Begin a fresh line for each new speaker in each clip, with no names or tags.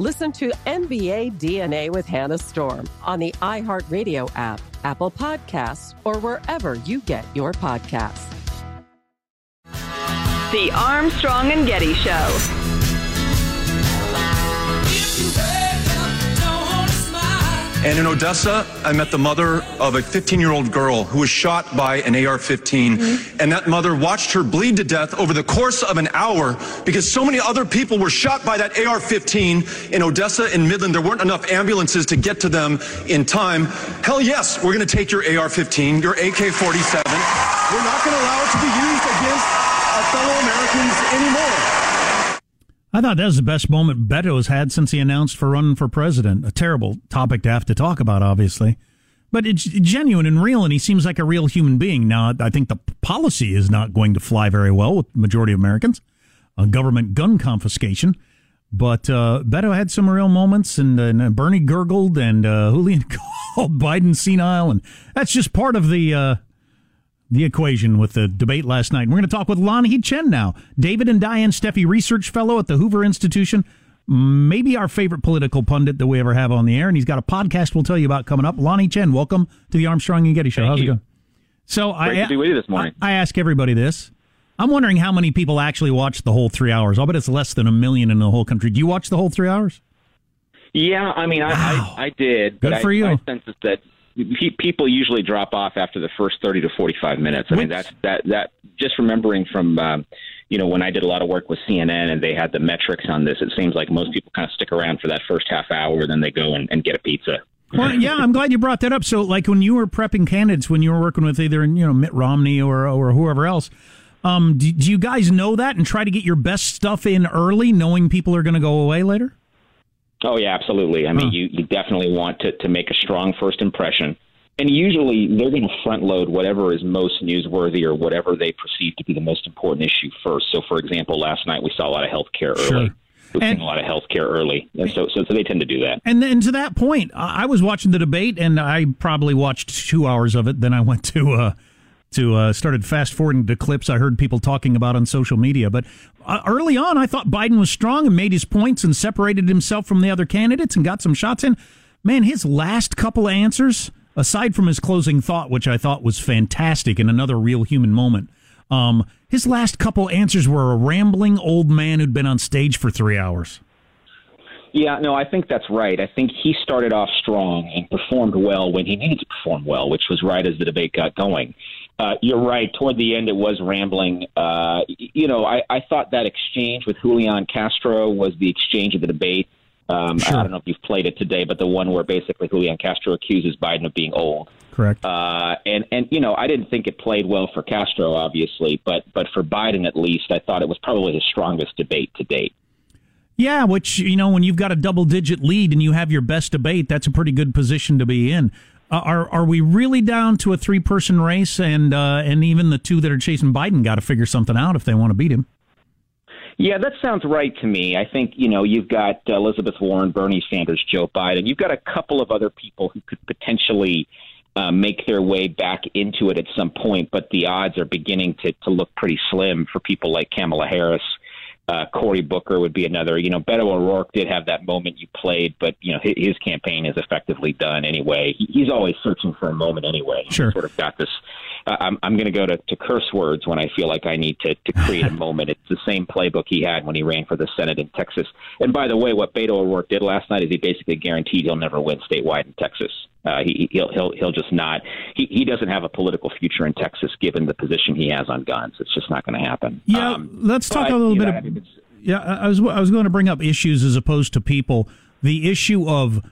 Listen to NBA DNA with Hannah Storm on the iHeartRadio app, Apple Podcasts, or wherever you get your podcasts.
The Armstrong and Getty Show.
And in Odessa, I met the mother of a 15 year old girl who was shot by an AR 15. Mm-hmm. And that mother watched her bleed to death over the course of an hour because so many other people were shot by that AR 15 in Odessa and Midland. There weren't enough ambulances to get to them in time. Hell yes, we're going to take your AR 15, your AK 47. We're not going to allow it to be used against our fellow Americans anymore.
I thought that was the best moment Beto has had since he announced for running for president. A terrible topic to have to talk about, obviously. But it's genuine and real, and he seems like a real human being. Now, I think the policy is not going to fly very well with the majority of Americans. Uh, government gun confiscation. But uh, Beto had some real moments, and, and Bernie gurgled, and uh, Julian called Biden senile, and that's just part of the uh, the equation with the debate last night. We're going to talk with Lanhee Chen now, David and Diane Steffy Research Fellow at the Hoover Institution. Maybe our favorite political pundit that we ever have on the air, and he's got a podcast we'll tell you about coming up. Lanhee Chen, welcome to the Armstrong and Getty Show.
Thank
How's
you.
it going? So
Great
I
to be with you this morning.
I, I ask everybody this. I'm wondering how many people actually watched the whole three hours. I'll bet it's less than a million in the whole country. Do you watch the whole three hours?
Yeah, I mean, I,
Wow.
I, I did.
Good for
I,
you.
My sense is that people usually drop off after the first thirty to forty-five minutes. I mean, that's that that just remembering from. Um, you know, when I did a lot of work with CNN and they had the metrics on this, it seems like most people kind of stick around for that first half hour, then they go and, and get a pizza.
Well, yeah, I'm glad you brought that up. So, like when you were prepping candidates, when you were working with either you know Mitt Romney or or whoever else, um, do, do you guys know that and try to get your best stuff in early, knowing people are going to go away later?
Oh yeah, absolutely. I mean,
Huh.
you, you definitely want to, to make a strong first impression. And usually they're going to front load whatever is most newsworthy or whatever they perceive to be the most important issue first. So, for example, last night we saw a lot of healthcare
Sure.
early. We've
And-
seen a lot of healthcare early, and so, so so they tend to do that.
And then to that point, I I was watching the debate, and I probably watched two hours of it. Then I went to uh, to uh, started fast forwarding to clips I heard people talking about on social media. But uh, early on, I thought Biden was strong and made his points and separated himself from the other candidates and got some shots in. Man, his last couple answers, aside from his closing thought, which I thought was fantastic and another real human moment. Um, his last couple answers were a rambling old man who'd been on stage for three hours.
Yeah, no, I think that's right. I think he started off strong and performed well when he needed to perform well, which was right as the debate got going. Uh, you're right. Toward the end, it was rambling. Uh, you know, I, I thought that exchange with Julian Castro was the exchange of the debate. Um,
Sure.
I don't know if you've played it today, but the one where basically Julian Castro accuses Biden of being old.
Correct.
Uh, and and you know, I didn't think it played well for Castro, obviously, but but for Biden at least, I thought it was probably his strongest debate to date.
Yeah, which you know, when you've got a double-digit lead and you have your best debate, that's a pretty good position to be in. Uh, are are we really down to a three-person race, and uh, and even the two that are chasing Biden got to figure something out if they want to beat him?
Yeah, that sounds right to me. I think, you know, you've got Elizabeth Warren, Bernie Sanders, Joe Biden. You've got a couple of other people who could potentially uh, make their way back into it at some point, but the odds are beginning to, to look pretty slim for people like Kamala Harris. Uh, Cory Booker would be another. You know, Beto O'Rourke did have that moment you played, but you know his, his campaign is effectively done anyway. He, he's always searching for a moment anyway.
Sure.
He's sort of got this I'm, I'm going to go to, curse words when I feel like I need to, to create a moment. It's the same playbook he had when he ran for the Senate in Texas. And by the way, what Beto O'Rourke did last night is he basically guaranteed he'll never win statewide in Texas. Uh, he, he'll he'll he'll just not. He he doesn't have a political future in Texas given the position he has on guns. It's just not going to happen.
Yeah, um, let's talk but, a little bit. Know, of, yeah, I was I was going to bring up issues as opposed to people. The issue of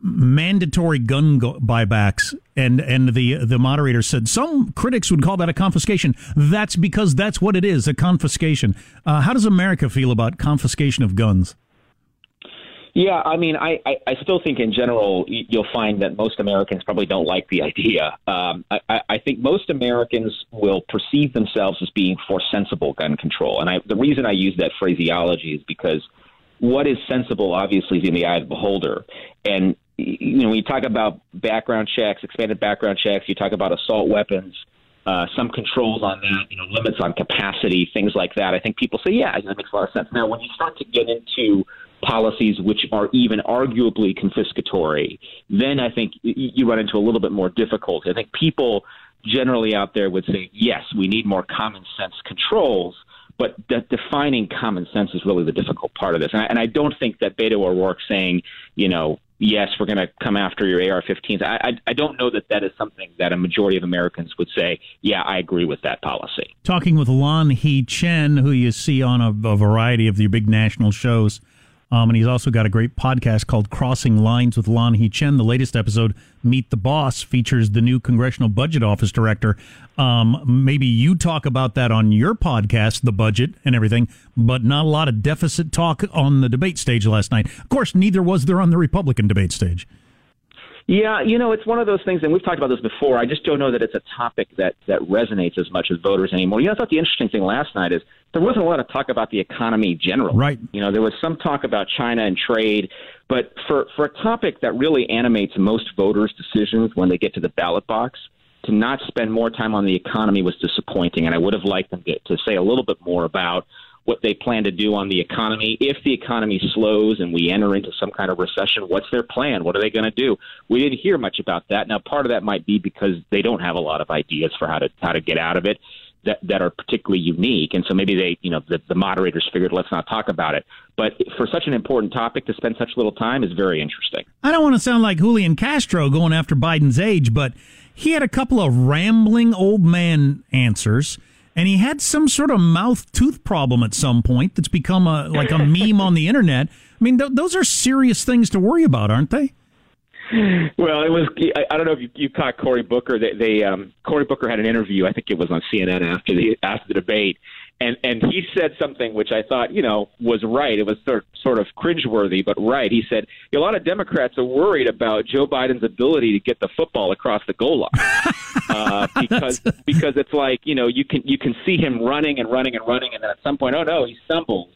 mandatory gun go- buybacks and and the the moderator said some critics would call that a confiscation. That's because that's what it is a confiscation. Uh, how does america feel about confiscation of guns?
Yeah, I mean, I, I, I still think in general you'll find that most Americans probably don't like the idea. Um, I, I think most Americans will perceive themselves as being for sensible gun control, and I, the reason I use that phraseology is because what is sensible obviously is in the eye of the beholder. And you know, when you talk about background checks, expanded background checks, you talk about assault weapons, uh, some controls on that, you know, limits on capacity, things like that. I think people say, yeah, that makes a lot of sense. Now, when you start to get into policies which are even arguably confiscatory, then I think you run into a little bit more difficulty. I think people generally out there would say, yes, we need more common sense controls but de- defining common sense is really the difficult part of this. And I, and I don't think that Beto O'Rourke saying, you know, yes, we're going to come after your AR-15s. I, I, I don't know that that is something that a majority of Americans would say. Yeah, I agree with that policy.
Talking with Lanhee Chen, who you see on a, a variety of the big national shows um, and he's also got a great podcast called Crossing Lines with Lon Lanhee Chen. The latest episode, Meet the Boss, features the new Congressional Budget Office Director. Um, maybe you talk about that on your podcast, the budget and everything, but not a lot of deficit talk on the debate stage last night. Of course, neither was there on the Republican debate stage.
Yeah, you know, it's one of those things, and we've talked about this before. I just don't know that it's a topic that that resonates as much as voters anymore. You know, I thought the interesting thing last night is there wasn't a lot of talk about the economy generally.
Right.
You know, there was some talk about China and trade, but for for a topic that really animates most voters' decisions when they get to the ballot box, to not spend more time on the economy was disappointing, and I would have liked them to, to say a little bit more about what they plan to do on the economy. If the economy slows and we enter into some kind of recession, what's their plan? What are they going to do? We didn't hear much about that. Now, part of that might be because they don't have a lot of ideas for how to how to get out of it that that are particularly unique, and so maybe they, you know, the, the moderators figured let's not talk about it. But for such an important topic to spend such little time is very interesting.
I don't want to sound like Julian Castro going after Biden's age, but he had a couple of rambling old man answers and he had some sort of mouth tooth problem at some point that's become a like a meme on the internet. I mean, th- those are serious things to worry about, aren't they?
Well, it was. I, don't know if you, you caught Cory Booker. They, they um, Cory Booker had an interview. I think it was on CNN after the after the debate, and and he said something which I thought you know was right. It was sort sort of cringeworthy, but right. He said a lot of Democrats are worried about Joe Biden's ability to get the football across the goal line uh, because because it's like you know you can you can see him running and running and running, and then at some point, oh no, he stumbles.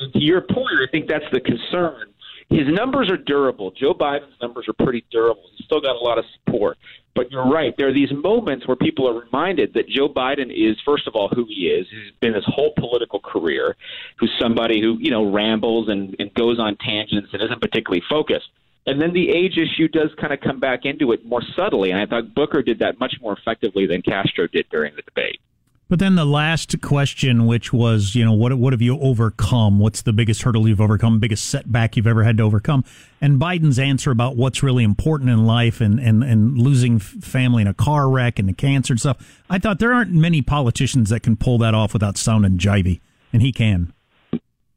to your point, I think that's the concern. His numbers are durable. Joe Biden's numbers are pretty durable. He's still got a lot of support. But you're right. There are these moments where people are reminded that Joe Biden is, first of all, who he is. He's been his whole political career, who's somebody who, you know, rambles and, and goes on tangents and isn't particularly focused. And then the age issue does kind of come back into it more subtly. And I thought Booker did that much more effectively than Castro did during the debate.
But then the last question, which was, you know, what what have you overcome? What's the biggest hurdle you've overcome? Biggest setback you've ever had to overcome? And Biden's answer about what's really important in life and and and losing family in a car wreck and the cancer and stuff. I thought there aren't many politicians that can pull that off without sounding jivey, and he can.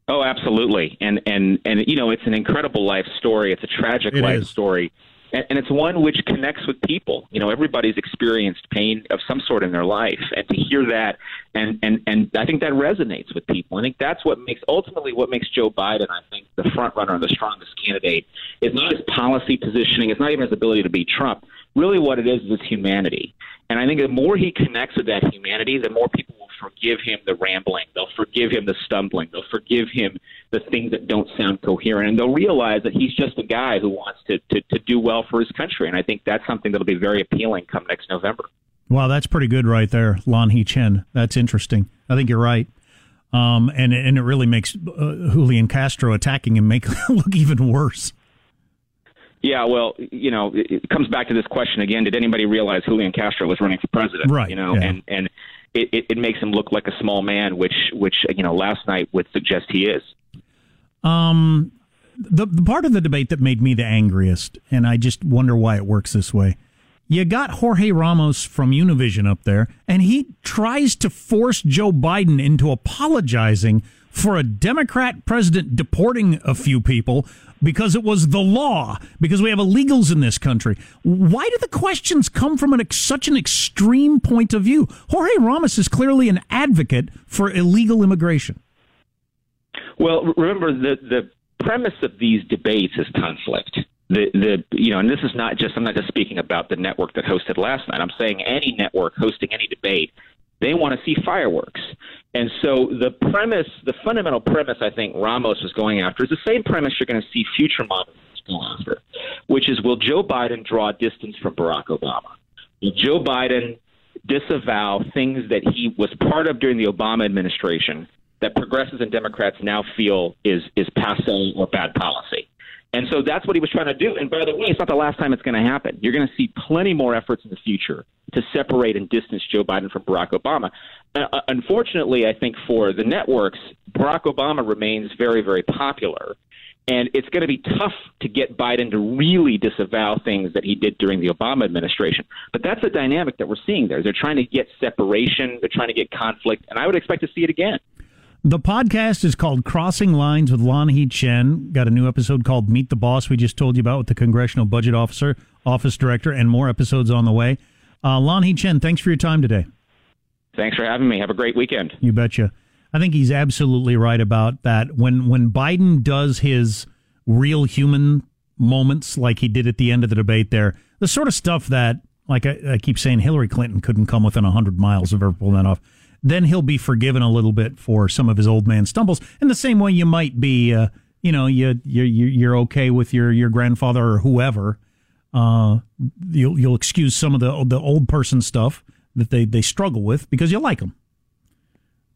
Oh, absolutely, and and and you know, it's an incredible life story. It's a tragic it life is. story and, and it's one which connects with people. You know, everybody's experienced pain of some sort in their life, and to hear that, and and and I think that resonates with people. I think that's what makes ultimately what makes Joe Biden, I think, the front runner and the strongest candidate. Is not his policy positioning. It's not even his ability to beat Trump. Really, what it is is his humanity. And I think the more he connects with that humanity, the more people forgive him the rambling. They'll forgive him the stumbling. They'll forgive him the things that don't sound coherent, and they'll realize that he's just a guy who wants to, to, to do well for his country. And I think that's something that'll be very appealing come next November.
Wow, that's pretty good right there, Lanhee Chen. That's interesting. I think you're right. Um, and and it really makes uh, Julian Castro attacking him make look even worse.
Yeah, well, you know, it, comes back to this question again: Did anybody realize Julian Castro was running for president?
Right.
You know,
yeah.
and and it, it, it makes him look like a small man, which which you know last night would suggest he is.
Um, the the part of the debate that made me the angriest, and I just wonder why it works this way. You got Jorge Ramos from Univision up there, and he tries to force Joe Biden into apologizing for a Democrat president deporting a few people because it was the law, because we have illegals in this country. Why do the questions come from an, such an extreme point of view? Jorge Ramos is clearly an advocate for illegal immigration.
Well, remember the the premise of these debates is conflict. The the you know, and this is not just I'm not just speaking about the network that hosted last night. I'm saying any network hosting any debate, they want to see fireworks. And so the premise, the fundamental premise I think Ramos was going after is the same premise you're going to see future moderates go after, which is will Joe Biden draw distance from Barack Obama? Will Joe Biden disavow things that he was part of during the Obama administration that progressives and Democrats now feel is is passe or bad policy. And so that's what he was trying to do. And by the way, it's not the last time it's going to happen. You're going to see plenty more efforts in the future to separate and distance Joe Biden from Barack Obama. Uh, unfortunately, I think for the networks, Barack Obama remains very, very popular. And it's going to be tough to get Biden to really disavow things that he did during the Obama administration. But that's the dynamic that we're seeing there. They're trying to get separation, they're trying to get conflict, and I would expect to see it again.
The podcast is called Crossing Lines with Lanhee Chen. Got a new episode called Meet the Boss we just told you about with the Congressional Budget Officer, Office Director, and more episodes on the way. Uh, Lanhee Chen, thanks for your time today.
Thanks for having me. Have a great weekend.
You betcha. I think he's absolutely right about that. When when Biden does his real human moments like he did at the end of the debate there, the sort of stuff that, like I, I keep saying, Hillary Clinton couldn't come within 100 miles of ever pulling that off then he'll be forgiven a little bit for some of his old man stumbles. In the same way, you might be, uh, you know, you you you're okay with your your grandfather or whoever. Uh, you'll you'll excuse some of the the old person stuff that they they struggle with because you like them.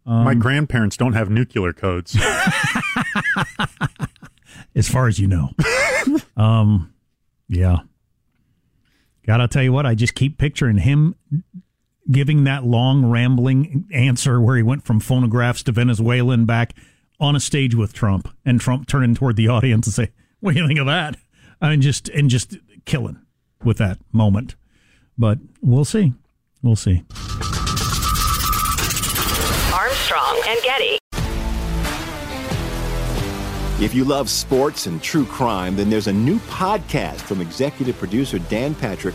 Um, My grandparents don't have nuclear codes,
as far as you know. um, yeah. Gotta tell you what, I just keep picturing him giving that long rambling answer where he went from phonographs to Venezuelan back on a stage with Trump, and Trump turning toward the audience and say, "What do you think of that?" And just and just killing with that moment. But we'll see. We'll see.
Armstrong and Getty.
If you love sports and true crime, then there's a new podcast from executive producer Dan Patrick